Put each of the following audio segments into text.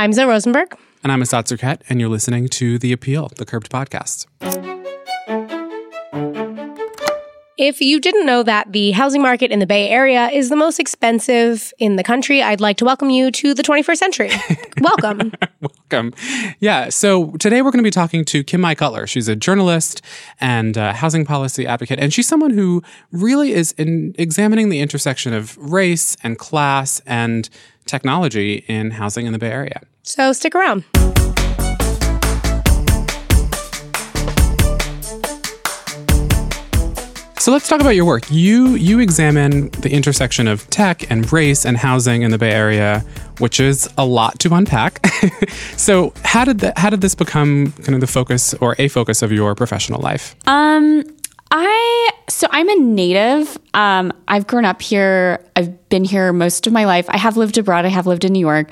I'm Zoe Rosenberg. And I'm Asad Syrkett, and you're listening to The Appeal, the Curbed podcast. If you didn't know that the housing market in the Bay Area is the most expensive in the country, I'd like to welcome you to the 21st century. welcome. welcome. Yeah. So today we're going to be talking to Kim Mai Cutler. She's a journalist and housing policy advocate, and she's someone who really is in examining the intersection of race and class and technology in housing in the Bay Area. So stick around. So let's talk about your work. You you examine the intersection of tech and race and housing in the Bay Area, which is a lot to unpack. so how did that how did this become kind of the focus or a focus of your professional life? Um I so I'm a native. Um, I've grown up here. I've been here most of my life. I have lived abroad. I have lived in New York,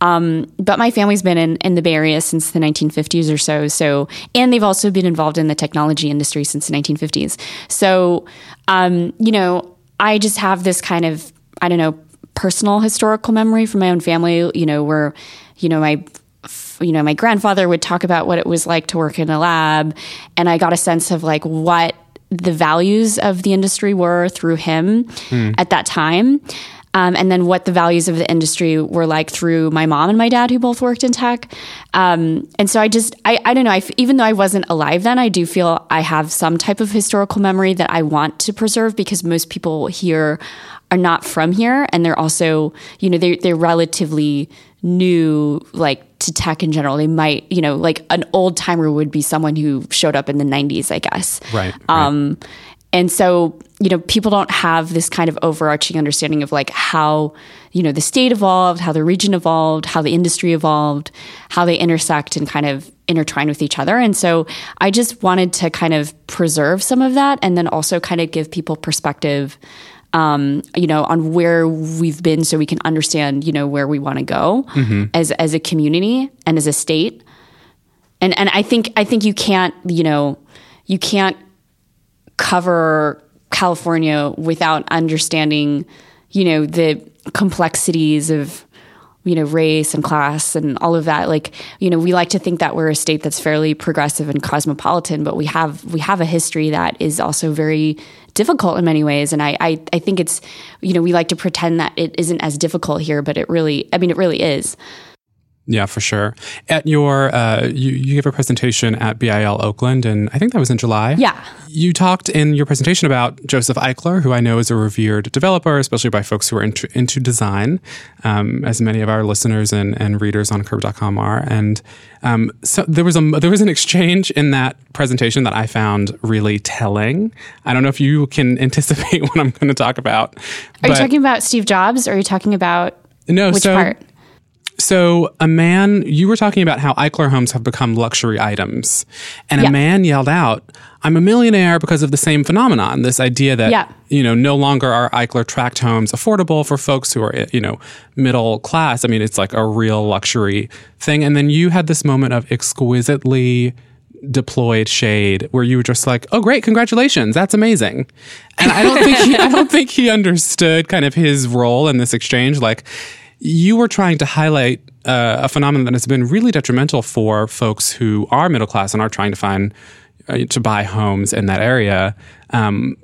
um, but my family's been in, in the Bay Area since the 1950s or so. So, and they've also been involved in the technology industry since the 1950s. So, um, you know, I just have this kind of I don't know personal historical memory from my own family. You know, where you know my you know my grandfather would talk about what it was like to work in a lab, and I got a sense of like what the values of the industry were through him mm. at that time. Um, and then what the values of the industry were like through my mom and my dad, who both worked in tech. Um, and so I just, I, I don't know, I, even though I wasn't alive then, I do feel I have some type of historical memory that I want to preserve because most people here are not from here. And they're also, you know, they're, they're relatively new, like to tech in general. They might, you know, like an old timer would be someone who showed up in the 90s, I guess. Right. Um, right. And so, you know, people don't have this kind of overarching understanding of like how, you know, the state evolved, how the region evolved, how the industry evolved, how they intersect and kind of intertwine with each other. And so I just wanted to kind of preserve some of that and then also kind of give people perspective um, you know, on where we've been so we can understand, you know, where we want to go mm-hmm. as as a community and as a state. And and I think I think you can't, you know, you can't cover California without understanding, you know, the complexities of you know race and class and all of that. Like you know we like to think that we're a state that's fairly progressive and cosmopolitan but we have we have a history that is also very difficult in many ways. And I, I i think it's you know we like to pretend that it isn't as difficult here but it really i mean it really is yeah, for sure. At your, uh, you, you gave a presentation at BIL Oakland, and I think that was in July. Yeah. You talked in your presentation about Joseph Eichler, who I know is a revered developer, especially by folks who are into, into design, um, as many of our listeners and, and readers on Curbed.com are. And um, so there was a there was an exchange in that presentation that I found really telling. I don't know if you can anticipate what I'm going to talk about. Are you talking about Steve Jobs? Or are you talking about no? Which so, part? So, a man, you were talking about how Eichler homes have become luxury items. And yeah. a man yelled out, I'm a millionaire because of the same phenomenon. This idea that, yeah. you know, no longer are Eichler tract homes affordable for folks who are, you know, middle class. I mean, it's like a real luxury thing. And then you had this moment of exquisitely deployed shade where you were just like, "Oh, great, congratulations, that's amazing," and I don't think he, I don't think he understood kind of his role in this exchange. Like, you were trying to highlight uh, a phenomenon that has been really detrimental for folks who are middle class and are trying to find uh, to buy homes in that area. Um,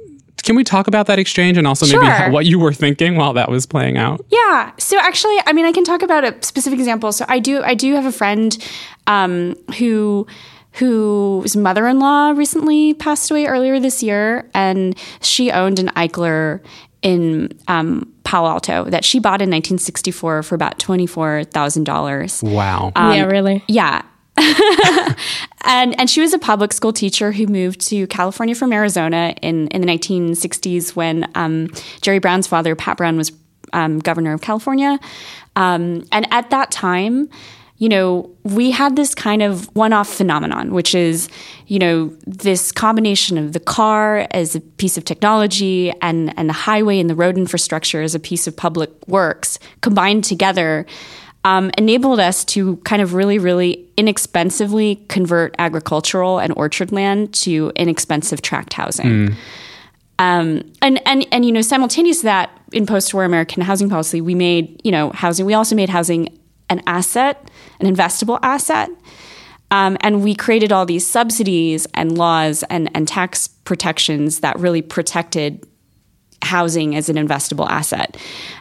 can we talk about that exchange and also sure. maybe how, what you were thinking while that was playing out? Yeah. So actually, I mean, I can talk about a specific example. So I do, I do have a friend um, who whose mother-in-law recently passed away earlier this year, and she owned an Eichler in um, Palo Alto that she bought in 1964 for about $24,000. Wow. Um, yeah, really? Yeah. and and she was a public school teacher who moved to California from Arizona in, in the 1960s when um, Jerry Brown's father, Pat Brown, was um, governor of California. Um, and at that time, you know, we had this kind of one off phenomenon, which is, you know, this combination of the car as a piece of technology and, and the highway and the road infrastructure as a piece of public works combined together um, enabled us to kind of really, really inexpensively convert agricultural and orchard land to inexpensive tract housing. Mm. Um, and, and, and, you know, simultaneous to that, in post war American housing policy, we made, you know, housing, we also made housing an asset, an investable asset. Um, and we created all these subsidies and laws and, and tax protections that really protected housing as an investable asset.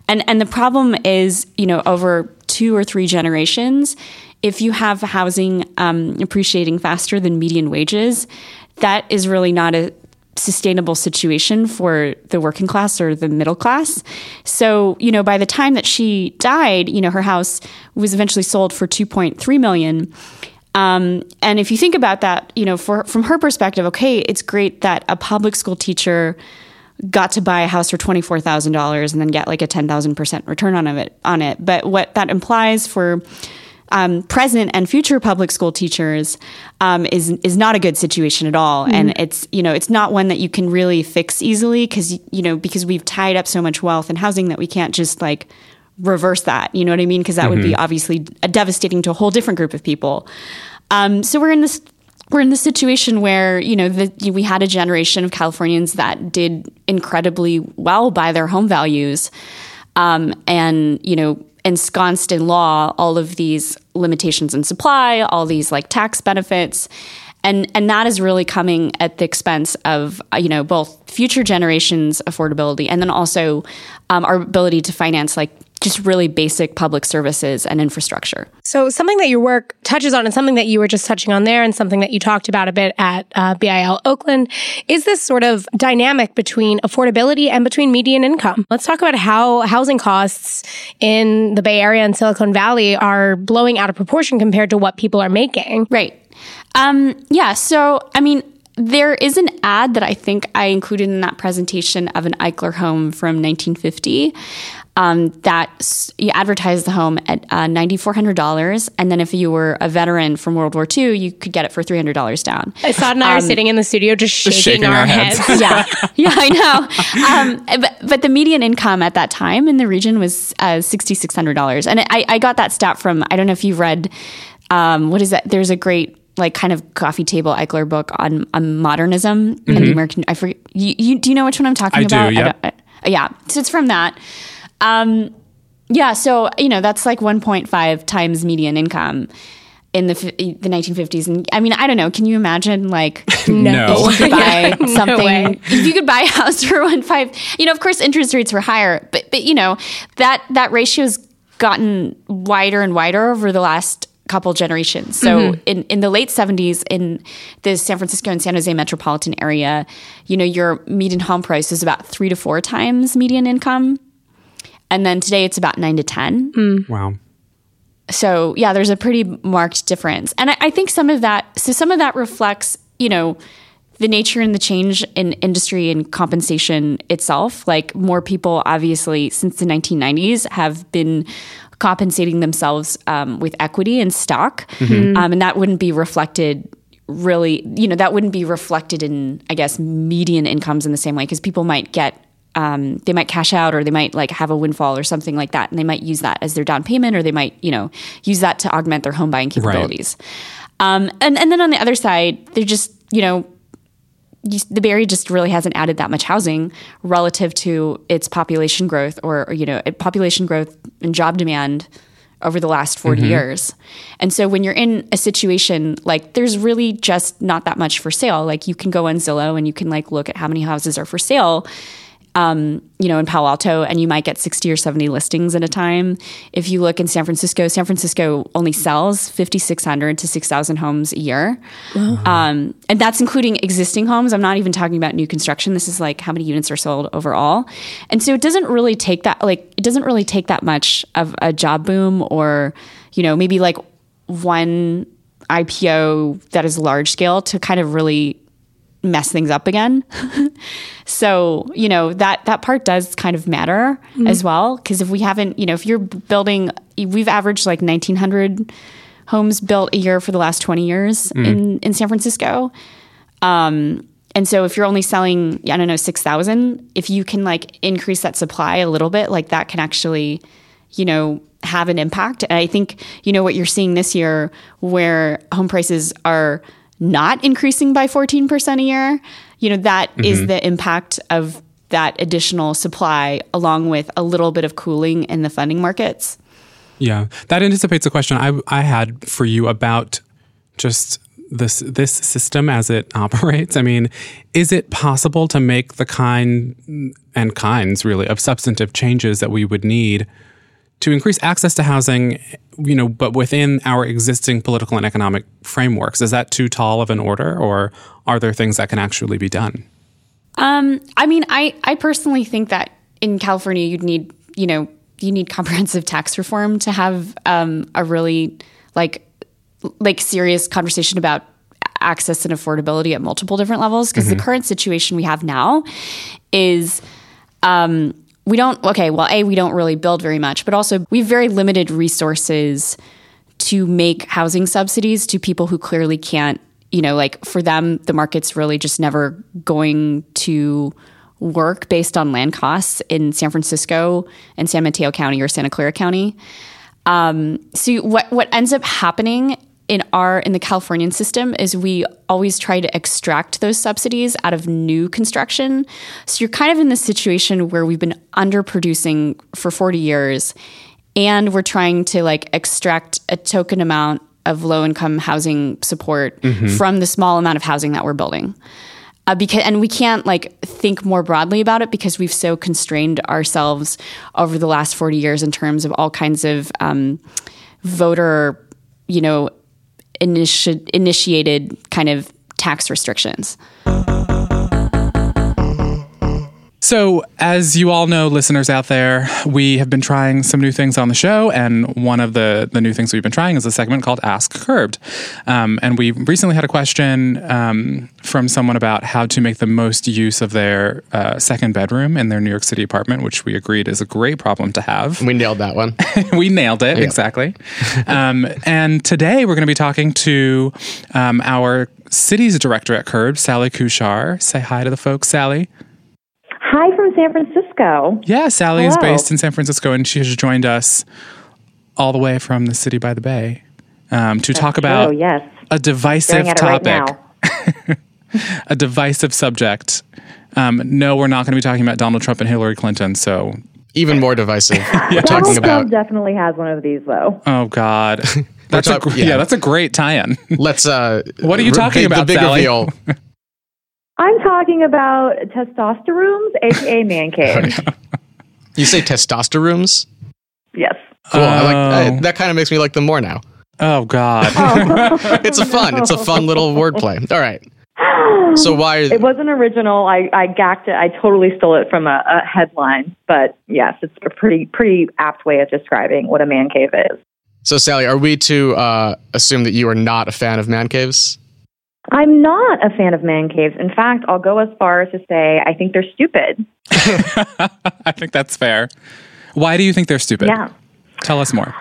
And and the problem is, you know, over two or three generations, if you have housing um, appreciating faster than median wages, that is really not a sustainable situation for the working class or the middle class. So, you know, by the time that she died, you know, her house was eventually sold for 2.3 million. Um, and if you think about that, you know, for, from her perspective, okay, it's great that a public school teacher got to buy a house for twenty four thousand dollars and then get like a ten thousand percent return on it on it. But what that implies for um, present and future public school teachers um, is is not a good situation at all, mm-hmm. and it's you know it's not one that you can really fix easily because you know because we've tied up so much wealth and housing that we can't just like reverse that. You know what I mean? Because that mm-hmm. would be mm-hmm. obviously devastating to a whole different group of people. Um, so we're in this we're in the situation where you know the, we had a generation of Californians that did incredibly well by their home values, um, and you know ensconced in law all of these limitations in supply, all these like tax benefits, and and that is really coming at the expense of uh, you know both future generations affordability and then also um, our ability to finance like just really basic public services and infrastructure. So, something that your work touches on, and something that you were just touching on there, and something that you talked about a bit at uh, BIL Oakland, is this sort of dynamic between affordability and between median income. Let's talk about how housing costs in the Bay Area and Silicon Valley are blowing out of proportion compared to what people are making. Right. Um, yeah. So, I mean, there is an ad that I think I included in that presentation of an Eichler home from 1950 um, that you advertised the home at uh, $9,400. And then if you were a veteran from World War II, you could get it for $300 down. Saad and I um, are sitting in the studio just shaking, just shaking our, our, heads. heads. yeah. Yeah, I know. Um, but, but, the median income at that time in the region was uh, $6,600. And I, I, got that stat from, I don't know if you've read, um, what is that? There's a great like kind of coffee table Eichler book on, on modernism mm-hmm. and the. American. I forget. You, you, do you know which one I'm talking I about? Do, yep. I, I, yeah. So it's from that. Um, yeah, so you know that's like 1.5 times median income in the the 1950s, and I mean I don't know. Can you imagine like no, if you could buy something? no if you could buy a house for one five, you know, of course interest rates were higher, but but you know that that ratio's gotten wider and wider over the last couple generations. So mm-hmm. in, in the late 70s in the San Francisco and San Jose metropolitan area, you know, your median home price is about three to four times median income. And then today it's about nine to 10. Mm. Wow. So, yeah, there's a pretty marked difference. And I, I think some of that, so some of that reflects, you know, the nature and the change in industry and compensation itself. Like more people, obviously, since the 1990s, have been compensating themselves um, with equity and stock, mm-hmm. um, and that wouldn't be reflected. Really, you know, that wouldn't be reflected in, I guess, median incomes in the same way because people might get um, they might cash out or they might like have a windfall or something like that and they might use that as their down payment or they might you know use that to augment their home buying capabilities right. um, and, and then on the other side they're just you know the Bay Area just really hasn't added that much housing relative to its population growth or, or you know population growth and job demand over the last 40 mm-hmm. years. And so when you're in a situation like there's really just not that much for sale, like you can go on Zillow and you can like look at how many houses are for sale um, you know, in Palo Alto, and you might get 60 or 70 listings at a time. If you look in San Francisco, San Francisco only sells 5,600 to 6,000 homes a year. Um, and that's including existing homes. I'm not even talking about new construction. This is like how many units are sold overall. And so it doesn't really take that, like, it doesn't really take that much of a job boom or, you know, maybe like one IPO that is large scale to kind of really mess things up again. so, you know, that that part does kind of matter mm-hmm. as well because if we haven't, you know, if you're building we've averaged like 1900 homes built a year for the last 20 years mm. in in San Francisco. Um and so if you're only selling, I don't know, 6,000, if you can like increase that supply a little bit, like that can actually, you know, have an impact. And I think, you know, what you're seeing this year where home prices are not increasing by 14% a year, you know, that mm-hmm. is the impact of that additional supply along with a little bit of cooling in the funding markets. Yeah, that anticipates a question I, I had for you about just this this system as it operates. I mean, is it possible to make the kind and kinds really of substantive changes that we would need to increase access to housing, you know, but within our existing political and economic frameworks? Is that too tall of an order, or are there things that can actually be done? Um, I mean, I I personally think that in California, you'd need, you know, you need comprehensive tax reform to have um, a really like like serious conversation about access and affordability at multiple different levels because mm-hmm. the current situation we have now is um, we don't okay well a we don't really build very much but also we have very limited resources to make housing subsidies to people who clearly can't you know like for them the market's really just never going to work based on land costs in san francisco and san mateo county or santa clara county. Um, so what what ends up happening in our in the Californian system is we always try to extract those subsidies out of new construction. So you're kind of in this situation where we've been underproducing for 40 years and we're trying to like extract a token amount of low income housing support mm-hmm. from the small amount of housing that we're building. Uh, because and we can't like think more broadly about it because we've so constrained ourselves over the last 40 years in terms of all kinds of um, voter you know initi- initiated kind of tax restrictions. So, as you all know, listeners out there, we have been trying some new things on the show, and one of the the new things we've been trying is a segment called Ask Curbed. Um, and we recently had a question um, from someone about how to make the most use of their uh, second bedroom in their New York City apartment, which we agreed is a great problem to have. We nailed that one. we nailed it yeah. exactly. um, and today we're going to be talking to um, our city's director at Curbed, Sally Kuchar. Say hi to the folks, Sally. Hi from San Francisco. Yeah, Sally Hello. is based in San Francisco, and she has joined us all the way from the city by the bay um, to That's talk about true, yes. a divisive topic, right a divisive subject. Um, no, we're not going to be talking about Donald Trump and Hillary Clinton. So even more divisive. yeah. talking about Trump definitely has one of these though. Oh God. That's talk- a, yeah. yeah. that's a great tie-in. Let's. Uh, what are you talking about, the big Sally? reveal? I'm talking about testosterone, aka man cave. you say testosterone? Yes. Cool. Oh. I like I, that. Kind of makes me like them more now. Oh God. Oh. it's a fun. It's a fun little wordplay. All right. So why? It wasn't original. I I gacked it. I totally stole it from a, a headline. But yes, it's a pretty pretty apt way of describing what a man cave is. So Sally, are we to uh, assume that you are not a fan of man caves? I'm not a fan of man caves. In fact, I'll go as far as to say I think they're stupid. I think that's fair. Why do you think they're stupid? Yeah. Tell us more.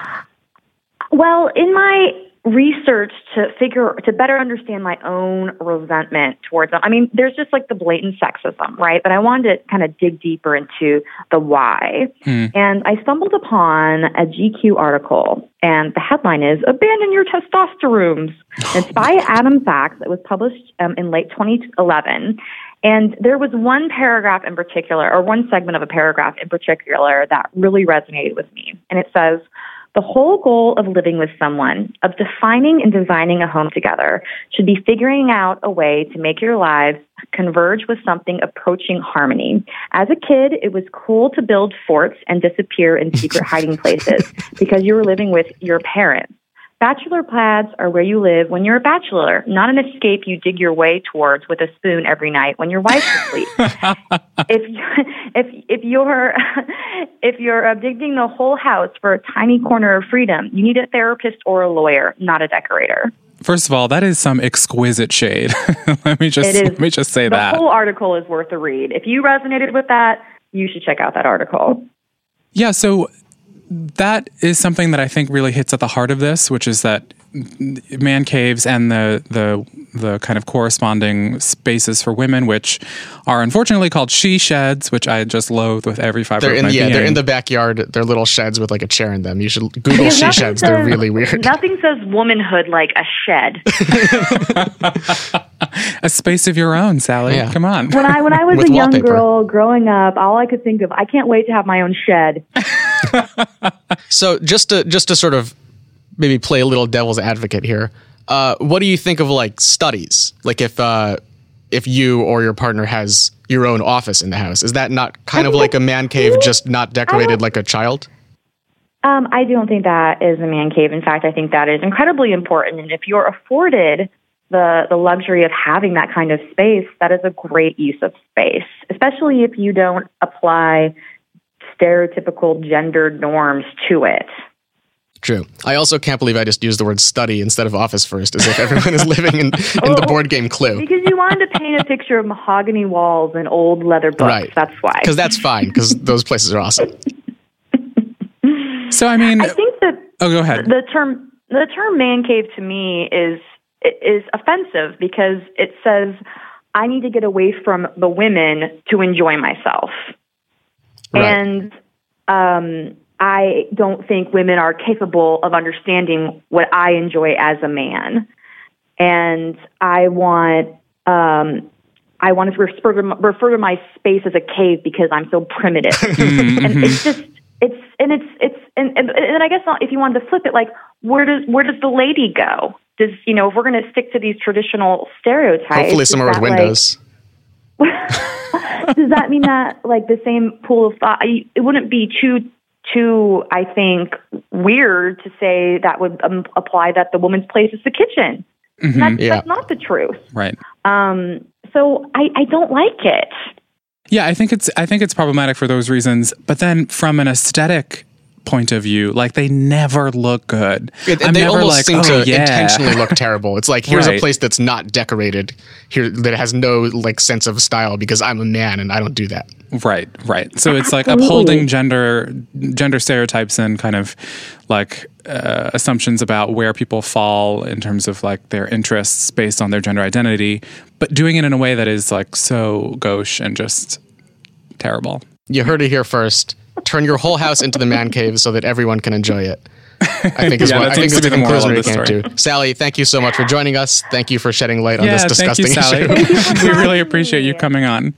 Well, in my research to figure to better understand my own resentment towards them. I mean, there's just like the blatant sexism, right? But I wanted to kind of dig deeper into the why. Hmm. And I stumbled upon a GQ article and the headline is Abandon Your Testosterone. it's by Adam Sachs. It was published um, in late 2011. And there was one paragraph in particular, or one segment of a paragraph in particular, that really resonated with me. And it says, the whole goal of living with someone, of defining and designing a home together, should be figuring out a way to make your lives converge with something approaching harmony. As a kid, it was cool to build forts and disappear in secret hiding places because you were living with your parents. Bachelor pads are where you live when you're a bachelor, not an escape you dig your way towards with a spoon every night when your wife's asleep. if if if you're if you're uh, digging the whole house for a tiny corner of freedom, you need a therapist or a lawyer, not a decorator. First of all, that is some exquisite shade. let me just let me just say the that the whole article is worth a read. If you resonated with that, you should check out that article. Yeah, so that is something that I think really hits at the heart of this, which is that man caves and the the the kind of corresponding spaces for women, which are unfortunately called she sheds, which I just loathe with every fiber they're in, Yeah, being. they're in the backyard. They're little sheds with like a chair in them. You should Google she sheds. Says, they're really weird. Nothing says womanhood like a shed. a space of your own, Sally. Yeah. Come on. When I when I was a young wallpaper. girl growing up, all I could think of, I can't wait to have my own shed. so just to just to sort of maybe play a little devil's advocate here, uh, what do you think of like studies? Like if uh, if you or your partner has your own office in the house, is that not kind of like a man cave, just not decorated like a child? Um, I don't think that is a man cave. In fact, I think that is incredibly important. And if you're afforded the, the luxury of having that kind of space, that is a great use of space, especially if you don't apply stereotypical gender norms to it. True. I also can't believe I just used the word study instead of office first, as if everyone is living in, in the oh, board game Clue. Because you wanted to paint a picture of mahogany walls and old leather books. Right. That's why. Because that's fine, because those places are awesome. so, I mean, I think that. Oh, go ahead. The term the term man cave to me is is offensive because it says I need to get away from the women to enjoy myself. Right. And um, I don't think women are capable of understanding what I enjoy as a man. And I want um, I want to refer to, refer to my space as a cave because I'm so primitive. Mm-hmm. and it's just it's and it's it's and, and and I guess if you wanted to flip it, like where does where does the lady go? Does you know if we're going to stick to these traditional stereotypes? Hopefully, somewhere with windows. Like, does that mean that like the same pool of thought? It wouldn't be too too, I think, weird to say that would um, apply that the woman's place is the kitchen. Mm-hmm. That's, yeah. that's, not the truth. Right. Um, so I, I don't like it. Yeah, I think it's I think it's problematic for those reasons. But then from an aesthetic point of view. Like they never look good. It, I'm they almost like, seem oh, to yeah. intentionally look terrible. It's like here's right. a place that's not decorated here that has no like sense of style because I'm a man and I don't do that. Right, right. So it's like upholding gender gender stereotypes and kind of like uh, assumptions about where people fall in terms of like their interests based on their gender identity, but doing it in a way that is like so gauche and just terrible. You heard it here first turn your whole house into the man cave so that everyone can enjoy it. I think is yeah, what I think is the conclusion we came to. Sally, thank you so much for joining us. Thank you for shedding light on yeah, this disgusting you, issue. we really appreciate you coming on.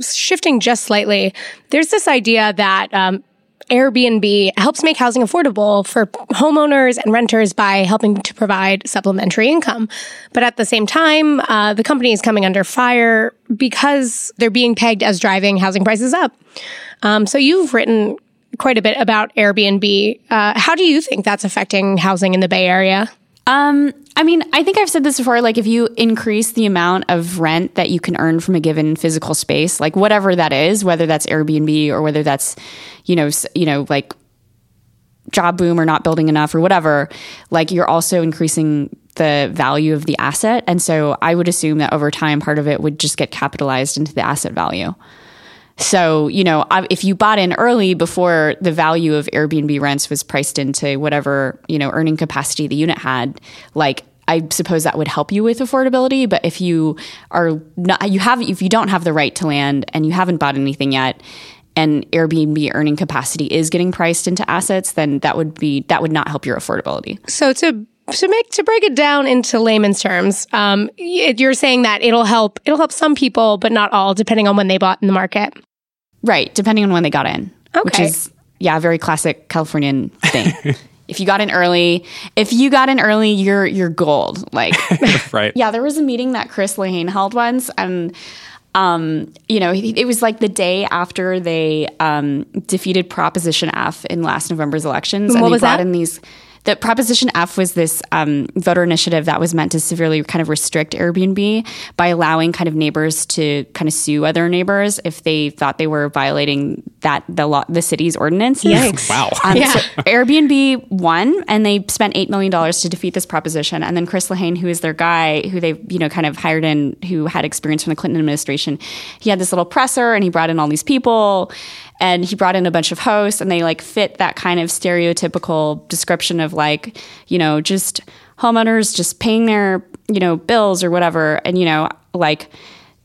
Shifting just slightly, there's this idea that um, Airbnb helps make housing affordable for homeowners and renters by helping to provide supplementary income. But at the same time, uh, the company is coming under fire because they're being pegged as driving housing prices up. Um, so you've written quite a bit about Airbnb. Uh, how do you think that's affecting housing in the Bay Area? Um, I mean, I think I've said this before. Like, if you increase the amount of rent that you can earn from a given physical space, like whatever that is, whether that's Airbnb or whether that's, you know, you know, like job boom or not building enough or whatever, like you're also increasing the value of the asset. And so I would assume that over time, part of it would just get capitalized into the asset value. So, you know, if you bought in early before the value of Airbnb rents was priced into whatever, you know, earning capacity the unit had, like I suppose that would help you with affordability. But if you are not, you have, if you don't have the right to land and you haven't bought anything yet, and Airbnb earning capacity is getting priced into assets, then that would be that would not help your affordability. So to to make to break it down into layman's terms, um, you're saying that it'll help it'll help some people, but not all, depending on when they bought in the market. Right, depending on when they got in. Okay. Which is, yeah, a very classic Californian thing. if you got in early, if you got in early, you're you're gold. Like, right? Yeah, there was a meeting that Chris Lehane held once, and um, you know, it was like the day after they um, defeated Proposition F in last November's elections, and what they brought that? in these that Proposition F was this um, voter initiative that was meant to severely kind of restrict Airbnb by allowing kind of neighbors to kind of sue other neighbors if they thought they were violating that the law, the city's ordinances. Yikes! Wow. Um, yeah. So Airbnb won, and they spent eight million dollars to defeat this proposition. And then Chris Lehane, who is their guy, who they you know kind of hired in, who had experience from the Clinton administration, he had this little presser, and he brought in all these people and he brought in a bunch of hosts and they like fit that kind of stereotypical description of like you know just homeowners just paying their you know bills or whatever and you know like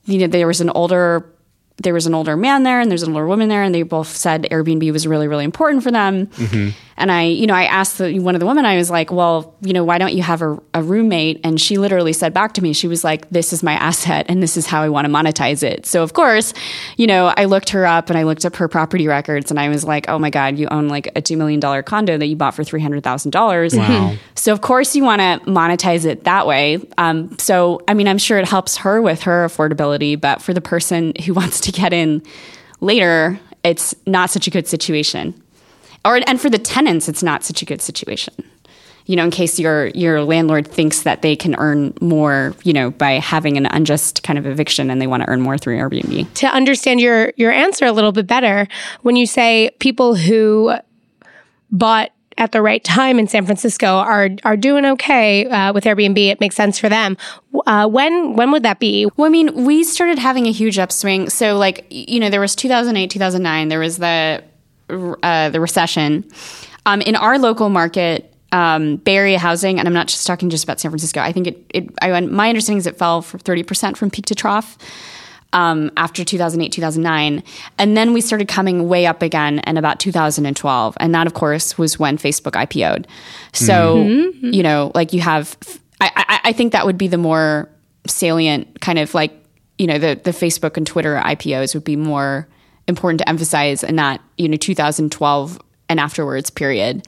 you know there was an older there was an older man there and there's an older woman there and they both said airbnb was really really important for them mm-hmm. And I, you know, I asked the, one of the women, I was like, well, you know, why don't you have a, a, roommate? And she literally said back to me, she was like, this is my asset and this is how I want to monetize it. So, of course, you know, I looked her up and I looked up her property records and I was like, oh my God, you own like a $2 million condo that you bought for $300,000. Wow. So, of course, you want to monetize it that way. Um, so, I mean, I'm sure it helps her with her affordability, but for the person who wants to get in later, it's not such a good situation or and for the tenants, it's not such a good situation. You know, in case your your landlord thinks that they can earn more, you know, by having an unjust kind of eviction and they want to earn more through Airbnb. To understand your your answer a little bit better, when you say people who bought at the right time in San Francisco are are doing okay uh, with Airbnb. It makes sense for them. Uh, when when would that be? Well, I mean, we started having a huge upswing. So, like, you know, there was 2008, 2009. There was the uh, the recession. Um, in our local market, um, Bay Area housing, and I'm not just talking just about San Francisco. I think it. it I, my understanding is it fell for 30 percent from peak to trough. Um, after 2008, 2009. And then we started coming way up again in about 2012. And that, of course, was when Facebook IPO'd. So, mm-hmm. you know, like you have, I, I, I, think that would be the more salient kind of like, you know, the, the Facebook and Twitter IPOs would be more important to emphasize in that you know 2012 and afterwards period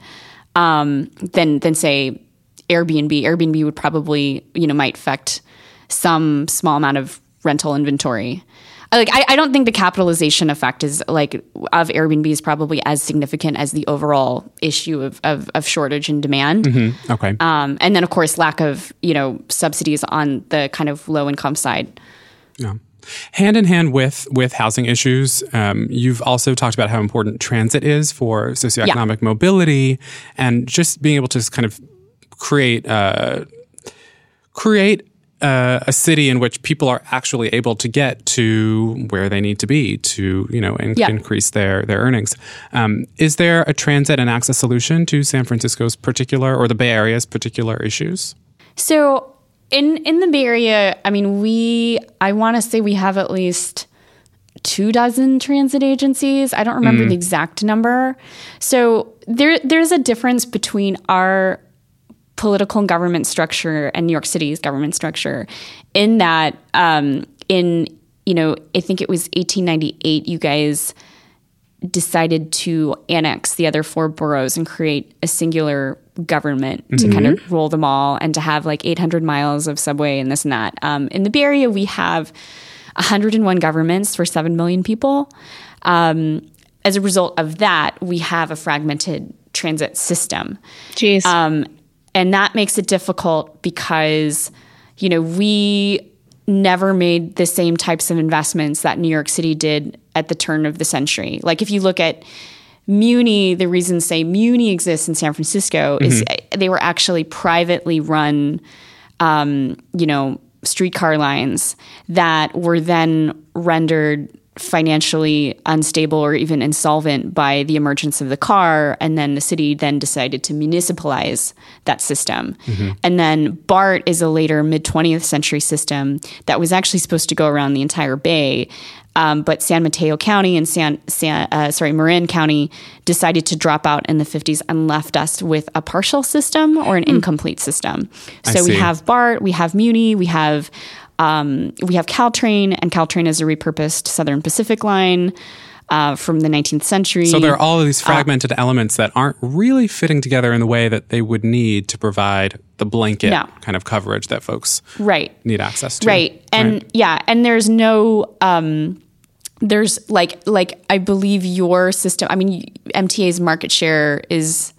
um, than than say Airbnb. Airbnb would probably you know might affect some small amount of rental inventory. Like I, I don't think the capitalization effect is like of Airbnb is probably as significant as the overall issue of of, of shortage and demand. Mm-hmm. Okay, um, and then of course lack of you know subsidies on the kind of low income side. Yeah. Hand in hand with with housing issues, um, you've also talked about how important transit is for socioeconomic yeah. mobility and just being able to kind of create uh, create uh, a city in which people are actually able to get to where they need to be to you know in- yeah. increase their their earnings. Um, is there a transit and access solution to San Francisco's particular or the Bay Area's particular issues? So in in the Bay Area, I mean, we I want to say we have at least two dozen transit agencies. I don't remember mm. the exact number. So there there's a difference between our political and government structure and New York City's government structure in that um, in you know I think it was 1898 you guys decided to annex the other four boroughs and create a singular government mm-hmm. to kind of rule them all and to have like 800 miles of subway and this and that. Um, in the Bay Area, we have 101 governments for 7 million people. Um, as a result of that, we have a fragmented transit system. Jeez. Um, and that makes it difficult because, you know, we never made the same types of investments that New York City did at the turn of the century. Like if you look at Muni, the reason say Muni exists in San Francisco is mm-hmm. they were actually privately run, um, you know, streetcar lines that were then rendered financially unstable or even insolvent by the emergence of the car and then the city then decided to municipalize that system mm-hmm. and then bart is a later mid 20th century system that was actually supposed to go around the entire bay um, but San Mateo County and San, San uh, sorry Marin County decided to drop out in the 50s and left us with a partial system or an mm. incomplete system. So we have BART, we have Muni, we have um, we have Caltrain, and Caltrain is a repurposed Southern Pacific line. Uh, from the 19th century. So there are all of these uh, fragmented uh, elements that aren't really fitting together in the way that they would need to provide the blanket no. kind of coverage that folks right. need access to. Right. And right? yeah, and there's no um, there's like like I believe your system. I mean, MTA's market share is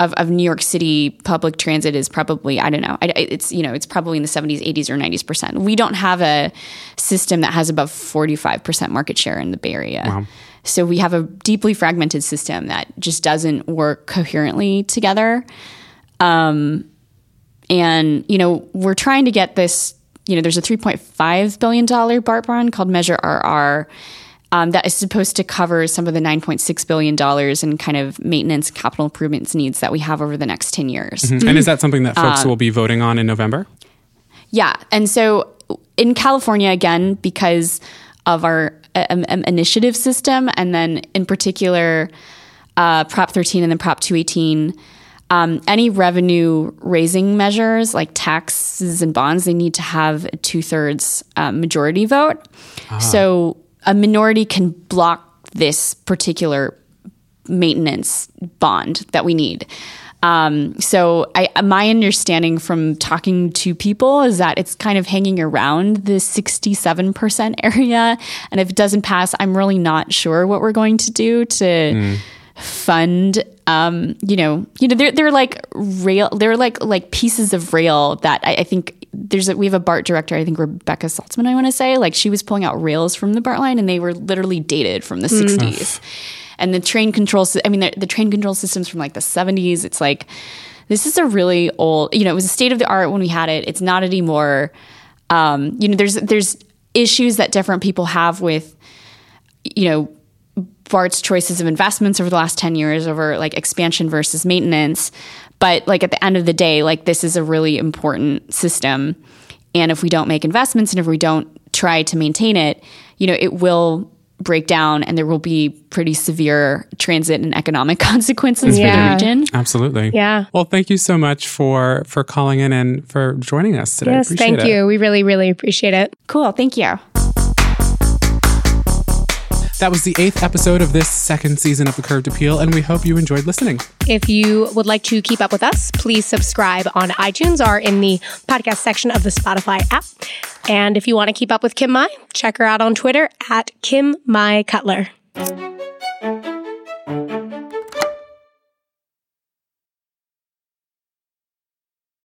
of, of New York City public transit is probably I don't know. It's you know it's probably in the seventies, eighties, or nineties percent. We don't have a system that has above forty five percent market share in the Bay Area. Wow. So we have a deeply fragmented system that just doesn't work coherently together. Um, and you know we're trying to get this you know, there's a $3.5 billion BART bond called Measure RR. Um, that is supposed to cover some of the $9.6 billion in kind of maintenance capital improvements needs that we have over the next 10 years. Mm-hmm. And is that something that folks uh, will be voting on in November? Yeah. And so in California, again, because of our um, um, initiative system, and then in particular, uh, Prop 13 and then Prop 218. Um, any revenue raising measures like taxes and bonds, they need to have a two thirds uh, majority vote. Ah. So a minority can block this particular maintenance bond that we need. Um, so I, my understanding from talking to people is that it's kind of hanging around the 67% area. And if it doesn't pass, I'm really not sure what we're going to do to mm. Fund, um, you know, you know, they're, they're like rail, they're like, like pieces of rail that I, I think there's a, we have a BART director, I think Rebecca Saltzman, I want to say, like she was pulling out rails from the BART line and they were literally dated from the mm. 60s and the train control. I mean, the, the train control systems from like the 70s. It's like this is a really old. You know, it was a state of the art when we had it. It's not anymore. Um, you know, there's there's issues that different people have with, you know, BART's choices of investments over the last 10 years over like expansion versus maintenance. But like at the end of the day, like this is a really important system. And if we don't make investments and if we don't try to maintain it, you know, it will break down and there will be pretty severe transit and economic consequences yeah. for the region. Absolutely. Yeah. Well, thank you so much for for calling in and for joining us today. Yes, thank it. you. We really really appreciate it. Cool. Thank you. That was the eighth episode of this second season of The Curbed Appeal, and we hope you enjoyed listening. If you would like to keep up with us, please subscribe on iTunes or in the podcast section of the Spotify app. And if you want to keep up with Kim Mai, check her out on Twitter at Kim Mai Cutler.